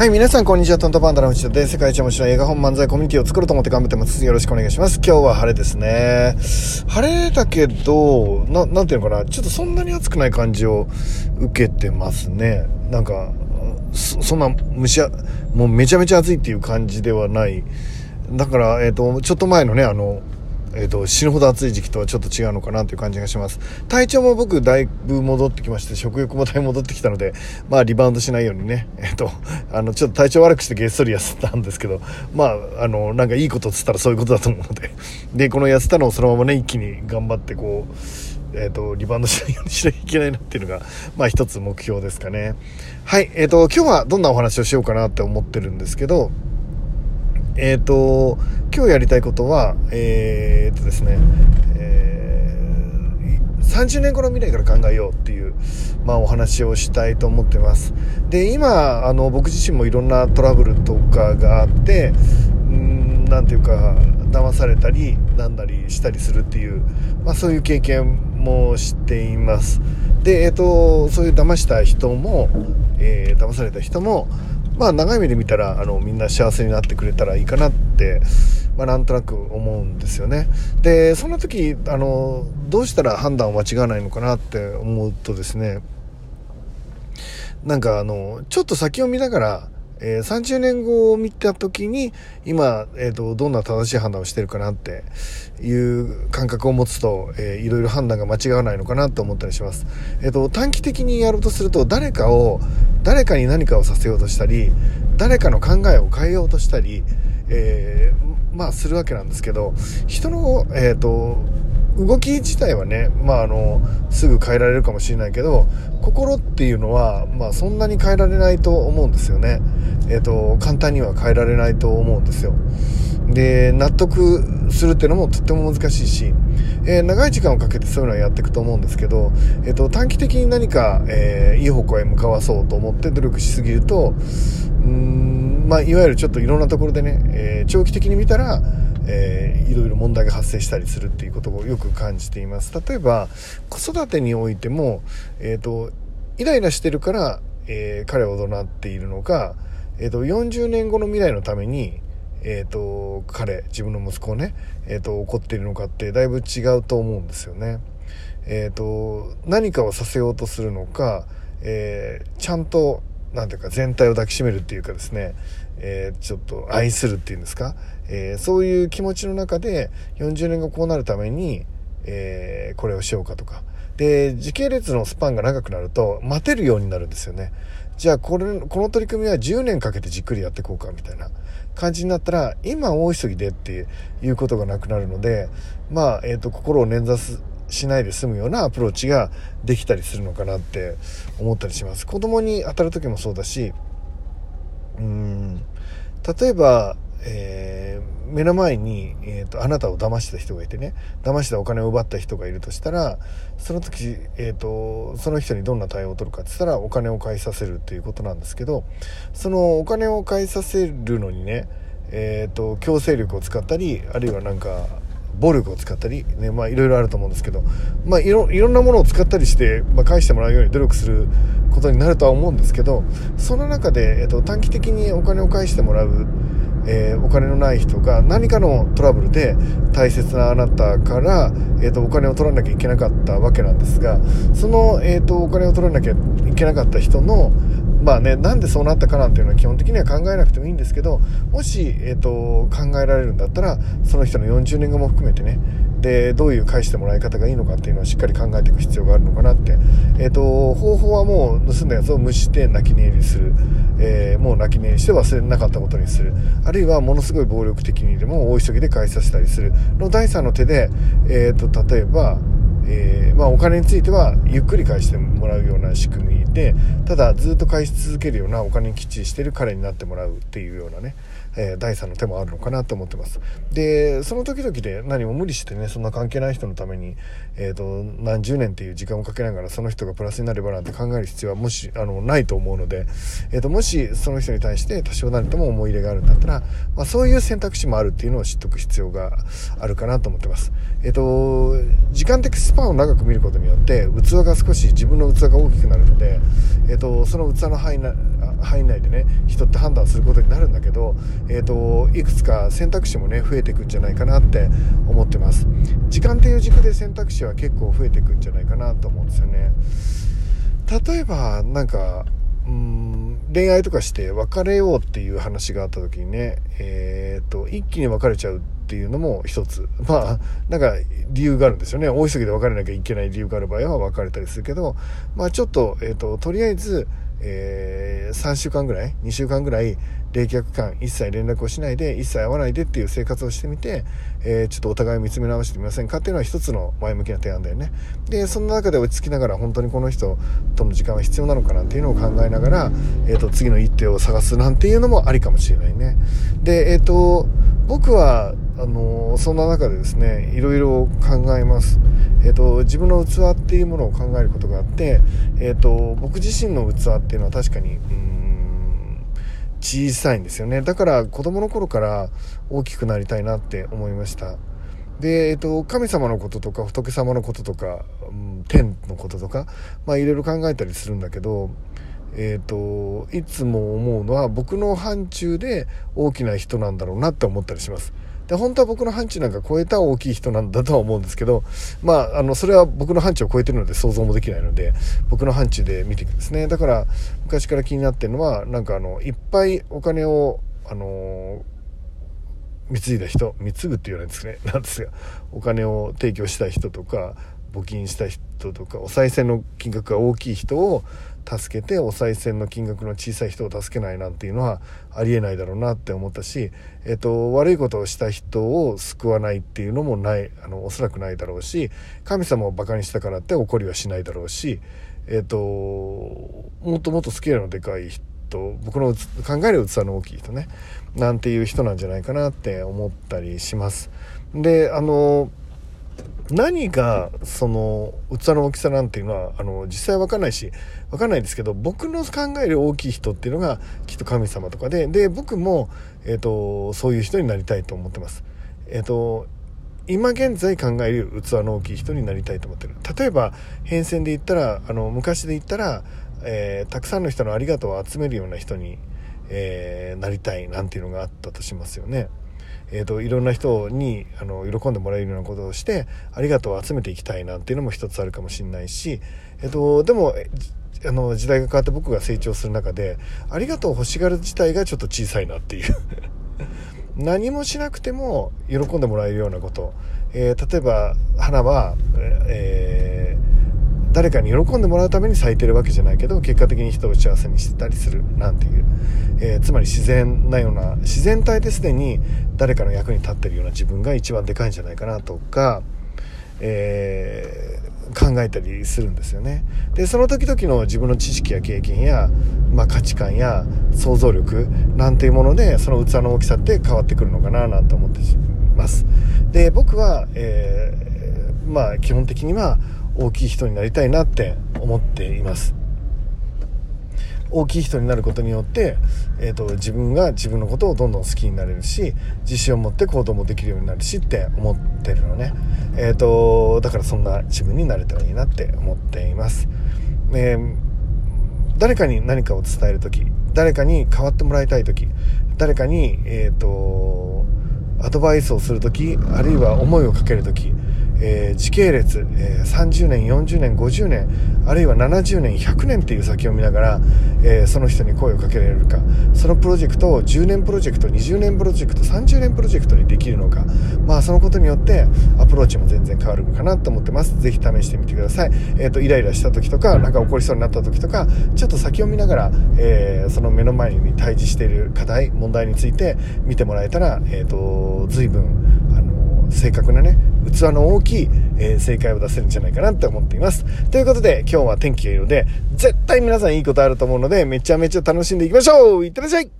はい、皆さん、こんにちは。トントパンダの内田で、世界一面白い映画本漫才コミュニティを作ろうと思って頑張ってます。よろしくお願いします。今日は晴れですね。晴れだけど、な、なんていうのかな、ちょっとそんなに暑くない感じを受けてますね。なんか、そそんな蒸し、もうめちゃめちゃ暑いっていう感じではない。だから、えっ、ー、と、ちょっと前のね、あの、えーと、死ぬほど暑い時期とはちょっと違うのかなという感じがします体調も僕だいぶ戻ってきまして食欲もだいぶ戻ってきたのでまあリバウンドしないようにねえっ、ー、とあのちょっと体調悪くしてげっそり痩せたんですけどまああのなんかいいことっつったらそういうことだと思うのででこの痩せたのをそのままね一気に頑張ってこうえーと、リバウンドしないようにしなきゃいけないなっていうのが、まあ一つ目標ですかね。はい、えっ、ー、と、今日はどんなお話をしようかなって思ってるんですけど、えっ、ー、と、今日やりたいことは、えー、とですね、えー、30年後の未来から考えようっていう、まあ、お話をしたいと思ってます。で、今、あの、僕自身もいろんなトラブルとかがあって、うん、なんていうか、騙されたり、なんだりしたりするっていう、まあ、そういう経験もしています。で、えっ、と、そういう騙した人も、えー、騙された人も、まあ長い目で見たらあのみんな幸せになってくれたらいいかなって、まあ、なんとなく思うんですよね。でそんな時あのどうしたら判断を間違わないのかなって思うとですねなんかあのちょっと先を見ながらえー、30年後を見た時に今、えーと、どんな正しい判断をしてるかなっていう感覚を持つと、えー、いろいろ判断が間違わないのかなと思ったりします、えーと、短期的にやろうとすると誰かを誰かに何かをさせようとしたり誰かの考えを変えようとしたり、えー、まあするわけなんですけど人の、えーと動き自体はね、まあ、あのすぐ変えられるかもしれないけど心っていうのは、まあ、そんなに変えられないと思うんですよね、えーと、簡単には変えられないと思うんですよ。で納得するっていうのもとっても難しいし、えー、長い時間をかけてそういうのはやっていくと思うんですけど、えーと、短期的に何か、えー、いい方向へ向かわそうと思って努力しすぎるとうんまあ、いわゆるちょっといろんなところでね、え長期的に見たらえー、いろいろ問題が発生したりするっていうことをよく感じています例えば子育てにおいても、えーと、イライラしてるから、えー、彼は怒鳴っているのか、えーと、40年後の未来のためにえーと、彼自分の息子をね、えー、と怒っているのかってだいぶ違うと思うんですよね。えー、と何かをさせようとするのか、えー、ちゃんとなんていうか全体を抱きしめるっていうかですね、えー、ちょっと愛するっていうんですか、えー、そういう気持ちの中で40年後こうなるために、えー、これをしようかとか。で時系列のスパンが長くなると待てるようになるんですよね。じゃあこれこの取り組みは10年かけてじっくりやっていこうかみたいな感じになったら今大急ぎでっていうことがなくなるのでまあ、えーと、心を捻挫すしないで済むようなアプローチができたりするのかなって思ったりします。子供に当たる時もそうだしうん例えば、えー、目の前に、えーと、あなたを騙した人がいてね騙したお金を奪った人がいるとしたらその時、えーと、その人にどんな対応を取るかって言ったらお金を返させるっていうことなんですけどそのお金を返させるのにねえーと強制力を使ったりあるいはなんか暴力を使ったり、ね、まあいろいろあると思うんですけど、まあいろいろんなものを使ったりして、まあ、返してもらうように努力することになるとは思うんですけど、その中で、えっと、短期的にお金を返してもらう、えー、お金のない人が何かのトラブルで大切なあなたから、えーと、お金を取らなきゃいけなかったわけなんですがその、えーとお金を取らなきゃいけなかった人のまあね、なんでそうなったかなんていうのは基本的には考えなくてもいいんですけど、もし、えっ、ー、と、考えられるんだったら、その人の40年後も含めてね、で、どういう返してもらい方がいいのかっていうのをしっかり考えていく必要があるのかなって。えっ、ー、と、方法はもう盗んだやつを無視して泣き寝入りする。えー、もう泣き寝入りして忘れなかったことにする。あるいはものすごい暴力的にでも大急ぎで返させたりする。の第三の手で、えっ、と、例えば、えー、まあ、お金についてはゆっくり返してもらうような仕組みでただずっと返し続けるようなお金にきっちりしてる彼になってもらうっていうようなね、えー、第三の手もあるのかなと思ってます。でその時々で何も無理してねそんな関係ない人のために、えーと、何十年っていう時間をかけながらその人がプラスになればなんて考える必要はもしあのないと思うので、えーと、もしその人に対して多少なりとも思い入れがあるんだったら、まあ、そういう選択肢もあるっていうのを知っておく必要があるかなと思ってます。えっ、ー、と時間的スパンを長く見ることによって器が少し自分の器が大きくなるので、えーと、その器の範囲な範囲内でね人って判断することになるんだけど、えーと、いくつか選択肢もね増えていくんじゃないかなって思ってます。時間っていう軸で選択肢は結構増えていくんじゃないかなと思うんですよね。例えばなんかうん恋愛とかして別れようっていう話があった時にね、えーと、一気に別れちゃうていうのも一つ。まあなんか理由があるんですよね。大急ぎで別れなきゃいけない理由がある場合は別れたりするけどまあちょっと,、えーととりあえずえー、3週間ぐらい2週間ぐらい冷却感一切連絡をしないで一切会わないでっていう生活をしてみて、えー、ちょっとお互いを見つめ直してみませんかっていうのは一つの前向きな提案だよね。でその中で落ち着きながら本当にこの人との時間は必要なのかなっていうのを考えながら、えーと、次の一手を探すなんていうのもありかもしれないね。でえっ、ー、と僕はあのそんな中でですねいろいろ考えます、えーと、自分の器っていうものを考えることがあって、えーと、僕自身の器っていうのは確かにうん小さいんですよね。だから子供の頃から大きくなりたいなって思いました。で、えっ、と、神様のこととか仏様のこととか、うん、天のこととか、まあいろいろ考えたりするんだけど、えっ、と、いつも思うのは僕の範疇で大きな人なんだろうなって思ったりします。で、本当は僕の範疇なんか超えた大きい人なんだとは思うんですけど、まあ、あの、それは僕の範疇を超えてるので想像もできないので、僕の範疇で見ていくんですね。だから、昔から気になってるのは、なんかあの、いっぱいお金を、あの貢いだ人貢ぐって言わないんですねなんですがお金を提供した人とか募金した人とかお賽銭の金額が大きい人を助けてお賽銭の金額の小さい人を助けないなんていうのはありえないだろうなって思ったし、えっと、悪いことをした人を救わないっていうのもないあのおそらくないだろうし神様をバカにしたからって怒りはしないだろうし、えっと、もっともっとスケールのでかい人僕の考える器の大きい人ねなんていう人なんじゃないかなって思ったりします。であの何がその器の大きさなんていうのはあの実際わかんないしわかんないですけど僕の考える大きい人っていうのがきっと神様とかでで僕も、えーと、そういう人になりたいと思ってます。えっ、ー、と今現在考える器の大きい人になりたいと思ってる例えば変遷で言ったらあの昔で言ったら、えー、たくさんの人のありがとうを集めるような人に、えー、なりたいなんていうのがあったとしますよね。えーと、いろんな人にあの喜んでもらえるようなことをしてありがとうを集めていきたいなんていうのも一つあるかもしれないし、えーと、でもあの時代が変わって僕が成長する中でありがとう欲しがる自体がちょっと小さいなっていう。何もしなくても喜んでもらえるようなこと、えー、例えば花は、えー誰かに喜んでもらうために咲いてるわけじゃないけど結果的に人を幸せにしてたりするなんていう、えー、つまり自然なような自然体ですでに誰かの役に立ってるような自分が一番でかいんじゃないかなとか、えー、考えたりするんですよね。でその時々の自分の知識や経験や、まあ、価値観や想像力なんていうものでその器の大きさって変わってくるのかななんて思ってます。で僕は、えー、まあ基本的には大きい人になりたいなって思っています。大きい人になることによって、えーと、自分が自分のことをどんどん好きになれるし自信を持って行動もできるようになるしって思ってるのね、えーと、だからそんな自分になれたらいいなって思っています、えー、誰かに何かを伝える時誰かに変わってもらいたい時誰かに、えーとアドバイスをする時あるいは思いをかける時えー、時系列、えー、30年40年50年あるいは70年100年っていう先を見ながら、えー、その人に声をかけられるか。そのプロジェクトを10年プロジェクト20年プロジェクト30年プロジェクトにできるのか。まあそのことによってアプローチも全然変わるかなと思ってます。ぜひ試してみてください、えーと、イライラした時とか何か起こりそうになった時とかちょっと先を見ながら、えー、その目の前に対峙している課題問題について見てもらえたら、えーと随分あの正確なね器の大きい、えー、正解を出せるんじゃないかなって思っています。ということで、今日は天気がいいので、絶対皆さんいいことあると思うので、めちゃめちゃ楽しんでいきましょういってらっしゃい